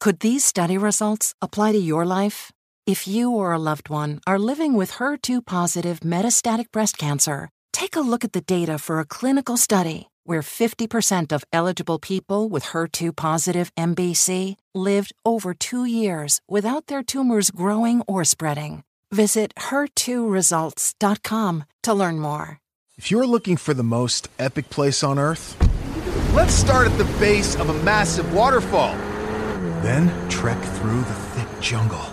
Could these study results apply to your life? If you or a loved one are living with HER2 positive metastatic breast cancer, take a look at the data for a clinical study where 50% of eligible people with HER2 positive MBC lived over two years without their tumors growing or spreading. Visit her2results.com to learn more. If you're looking for the most epic place on earth, let's start at the base of a massive waterfall. Then trek through the thick jungle.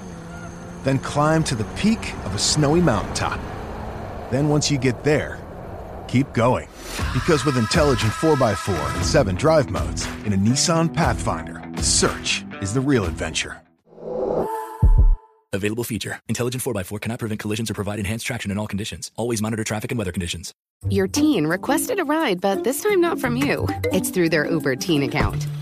Then climb to the peak of a snowy mountaintop. Then, once you get there, keep going. Because with intelligent 4x4 and 7 drive modes in a Nissan Pathfinder, search is the real adventure. Available feature. Intelligent 4x4 cannot prevent collisions or provide enhanced traction in all conditions. Always monitor traffic and weather conditions. Your teen requested a ride, but this time not from you. It's through their Uber teen account.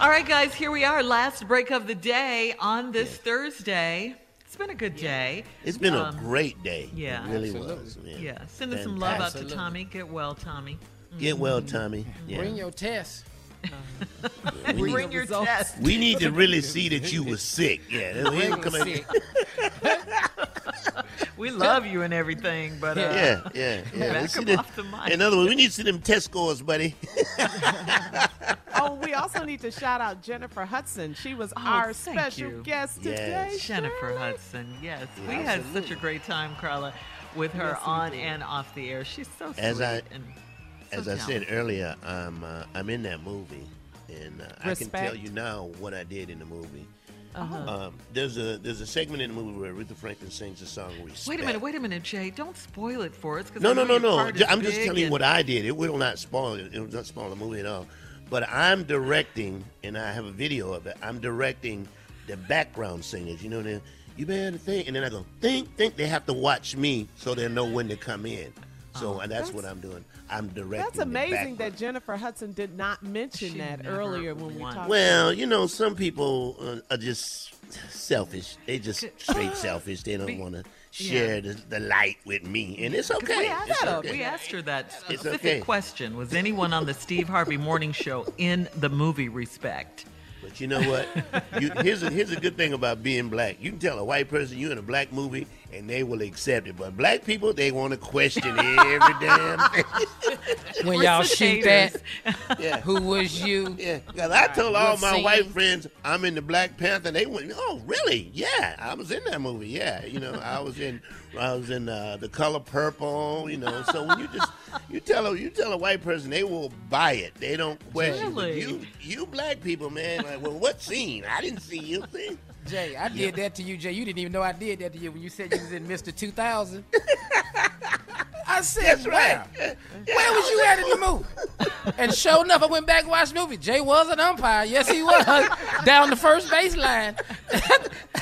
All right, guys, here we are. Last break of the day on this Thursday. It's been a good day. It's been Um, a great day. Yeah. It really Absolutely. was. Yeah. Yeah. Sending some love out to Tommy. Get well, Tommy. Get well, Tommy. Yeah. Bring your test. We Bring need- your test. We need to really see that you were sick. Yeah. we ain't come in- We love you and everything, but uh, yeah, yeah, yeah. back Let's the- off the mic. In other words, we need to see them test scores, buddy. Oh, we also need to shout out Jennifer Hudson. She was Oh, our special you. guest today. Jennifer Hudson. Yes, Yeah, we had such a great time, Carla, with her Yes, on did. and off the air. She's so sweet. As I, and as so I said earlier, I'm uh, I'm in that movie, and uh, I can tell you now what I did in the movie. Uh-huh. Um, there's a there's a segment in the movie where Aretha Franklin sings the song "Respect." Wait a minute, wait a minute, Jay. Don't spoil it for us. No, I no, no, no. part Ju- is I'm just big telling you what I did. It will not spoil it. It will not spoil the movie at all. But I'm directing, and I have a video of it. I'm directing the background singers. You know, you better think, and then I go think, think. They have to watch me so they know when to come in. So and that's, what I'm doing. I'm directing. That's amazing background. that Jennifer Hudson did not mention She that earlier when we talked. Well, you know, some people uh, are just selfish. They just straight selfish. They don't want to share the, the light with me, and it's 'Cause okay. We asked, It's her, okay. we asked her that It's specific okay. question. Was anyone on the Steve Harvey Morning Show in the movie Respect? But you know what? You, here's a here's a good thing about being black. You can tell a white person you're in a black movie, and they will accept it. But black people, they want to question every damn thing. When y'all shoot that, Yeah. who was you? Yeah, 'cause I told all Good my scene. white friends I'm in the Black Panther. They went, "Oh, really? Yeah, I was in that movie. Yeah, you know, I was in, I was in uh, the Color Purple. You know, so when you just you tell a you tell a white person, they will buy it. They don't question. Really? You you black people, man. Like, well, what scene? I didn't see you. See? Jay, I did that to you, Jay. You didn't even know I did that to you when you said you in Mr. 2000. I said, That's where? right. Where was you at in the movie? And sure enough, I went back and watched the movie. Jay was an umpire. Yes, he was. Down the first baseline.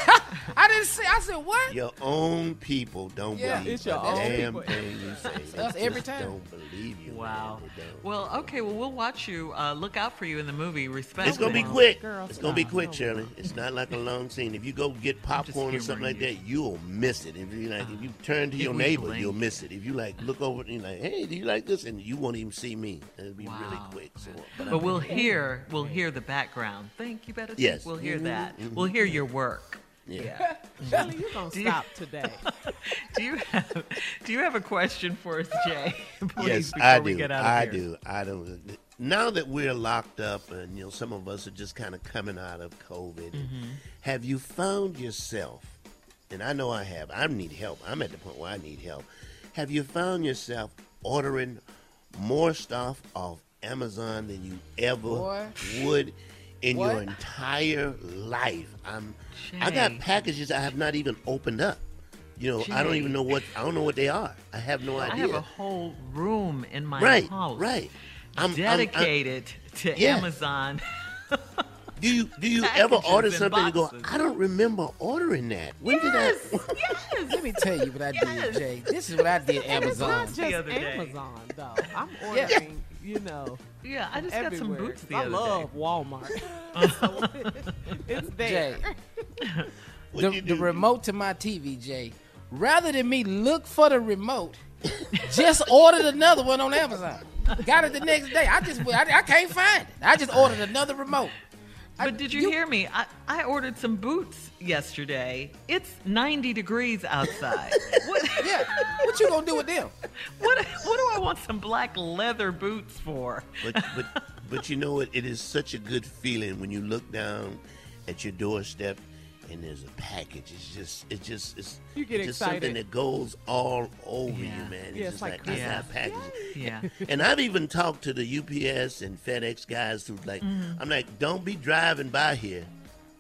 I didn't see. I said what? Your own people don't Yeah, believe it's your a own damn people. thing you say. They Us every just time. Don't believe you. Wow. man. They don't. Well, okay. Well, we'll watch you. Uh, look out for you in the movie. Respect. It's gonna be quick. Girl, it's gonna be quick, No. Shirley. It's not like a long scene. If you go get popcorn or something like you. that, you'll miss it. If you like, if you turn to your neighbor, blink. you'll miss it. If you like, look over and you're like, "Hey, do you like this?" and you won't even see me. It'll be really quick. So, but, But we'll hear. We'll hear the background. Thank you, better. Yes. We'll hear Mhm, that. mhm. We'll hear your work. yeah. Shirley, you're gonna Do you- stop today. Do you have Do you have a question for us, Jay? Please, yes, before I we do. get out of I here. do. I don't. Now that we're locked up, and you know, some of us are just kind of coming out of COVID. Mm-hmm. Have you found yourself? And I know I have. I need help. I'm at the point where I need help. Have you found yourself ordering more stuff off Amazon than you ever Boy. would in your entire life? I'm. I got packages I have not even opened up. You know, I don't even know what. I don't know what they are. I have no idea. I have a whole room in my right, house right. I'm I'm- I'm- dedicated to Yeah. Amazon. Do you do you ever order something and go? I don't remember ordering that. When did I? yes. Let me tell you what I did, Jay. This is what I did. And it's Amazon. not just The other day. Amazon though. I'm ordering, you know, Yeah, I just got some everywhere. boots the I other love. Walmart. It's there. Jay, What'd the, you the do? remote to my TV, Jay. Rather than me look for the remote, just ordered another one on Amazon. Got it the next day. I just I, I can't find it. I just ordered another remote. I- But did you, hear me? I, I ordered some boots yesterday. It's 90 degrees outside. what, Yeah. What you gonna do with them? what, what do I want some black leather boots for? But but but you know what? It is such a good feeling when you look down at your doorstep and there's a package. It's just it's just it's You get just something that goes all over Yeah. you, man. It's Yeah, it's just like like, I Christmas. got packages. Yeah. And I've even talked to the UPS and FedEx guys who like, mm-hmm. I'm like, don't be driving by here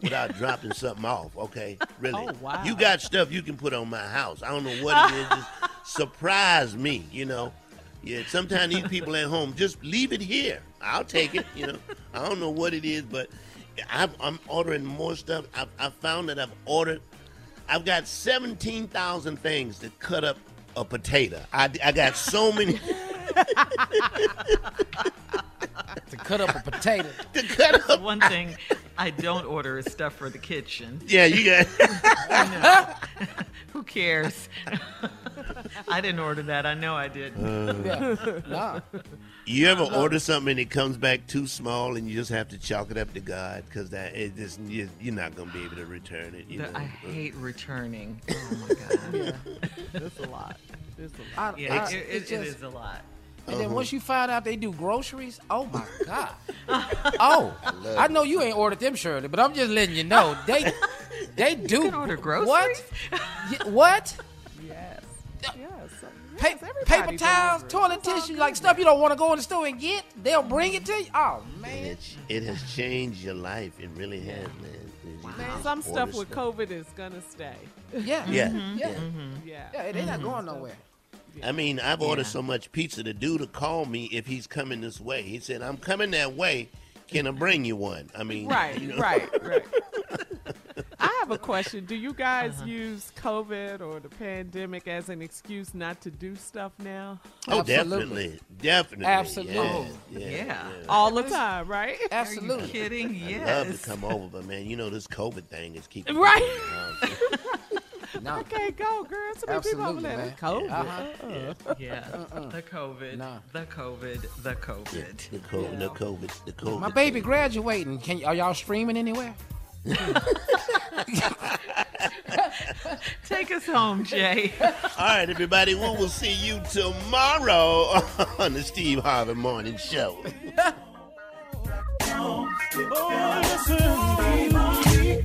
without dropping something off, okay? Really. Oh, wow. You got stuff you can put on my house. I don't know what it is. Just surprise me, you know? Yeah, sometimes these people at home, just leave it here. I'll take it, you know? I don't know what it is, but I've, I'm ordering more stuff. I've, I've found that I've ordered, I've got 17,000 things to cut up a potato. I, I got so many. To cut up a potato. to cut up. One thing I don't order is stuff for the kitchen. Yeah, you got. Who cares? I didn't order that. I know I did. Yeah. Nah. You ever order something and it comes back too small and you just have to chalk it up to God because that it just you, you're not gonna be able to return it. You The- know? I uh. hate returning. Oh my god. It's a lot. It's a lot. I, Yeah, I- it, it it, it just- is a lot. And then uh-huh. once you find out they do groceries, oh my god! oh, I know you ain't ordered them, Shirley, but I'm just letting you know they they do. can order groceries? What? What? Yes. Uh, yes. Pa- paper towels, toilet tissue, like stuff you don't want to go in the store and get. They'll bring it to you. Oh And man, it's, it has changed your life. It really has, man. You just Some stuff with COVID is gonna stay. yeah, Yeah, yeah, mm-hmm. Mm-hmm. yeah. Yeah. yeah. They're not mm-hmm. going nowhere. I mean, I've ordered Yeah. so much pizza. The dude to call me if he's coming this way. He said, "I'm coming that way. Can I bring you one?" I mean, Right, you know. right, right. I have a question. Do you guys Uh-huh. use COVID or the pandemic as an excuse not to do stuff now? Oh, Absolutely. definitely, definitely, Absolutely. Yeah, yeah, Yeah. yeah. All the time, right? Are you Absolutely. kidding? I'd love to come over, but man, you know this COVID thing is keeping Right. people in the house. No. I can't go, girl. So many people over Absolutely, there. man. COVID. Uh-huh. Uh-uh. Yeah. The COVID. Nah. The COVID. The COVID. The COVID, the COVID, the COVID. My baby graduating. Can y- are y'all streaming anywhere? Take us home, Jay. All right, everybody. We will see you tomorrow on the Steve Harvey Morning Show.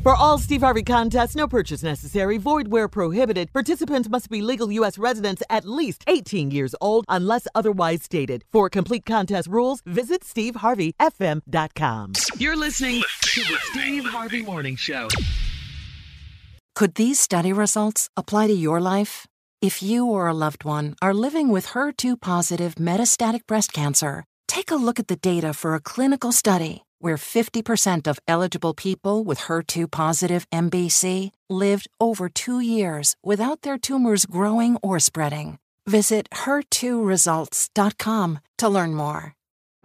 For all Steve Harvey contests, no purchase necessary, void where prohibited. Participants must be legal U.S. residents at least 18 years old unless otherwise stated. For complete contest rules, visit SteveHarveyFM.com. You're listening to the Steve Harvey Morning Show. Could these study results apply to your life? If you or a loved one are living with HER2 positive metastatic breast cancer, take a look at the data for a clinical study where 50% of eligible people with HER2 positive MBC lived over two years without their tumors growing or spreading. Visit her2results.com to learn more.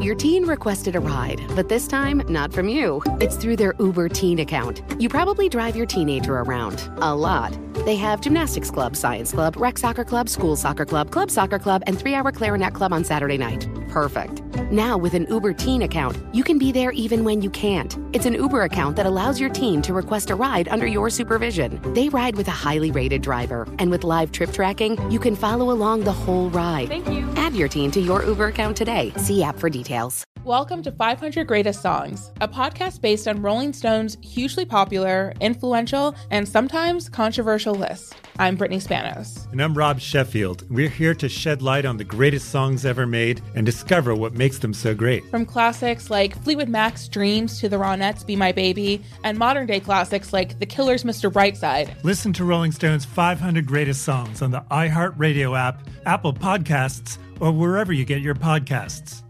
Your teen requested a ride, but this time, not from you. It's through their Uber Teen account. You probably drive your teenager around a lot. They have gymnastics club, science club, rec soccer club, school soccer club, club soccer club, and three hour clarinet club on Saturday night. Perfect. Now, with an Uber Teen account, you can be there even when you can't. It's an Uber account that allows your team to request a ride under your supervision. They ride with a highly rated driver, and with live trip tracking, you can follow along the whole ride. Thank you. Add your team to your Uber account today. See app for details. Welcome to 500 Greatest Songs, a podcast based on Rolling Stone's hugely popular, influential, and sometimes controversial list. I'm Brittany Spanos. And I'm Rob Sheffield. We're here to shed light on the greatest songs ever made and discover what makes them so great. From classics like Fleetwood Mac's Dreams to the Be My Baby, and modern day classics like The Killer's Mr. Brightside. Listen to Rolling Stone's 500 Greatest Songs on the iHeartRadio app, Apple Podcasts, or wherever you get your podcasts.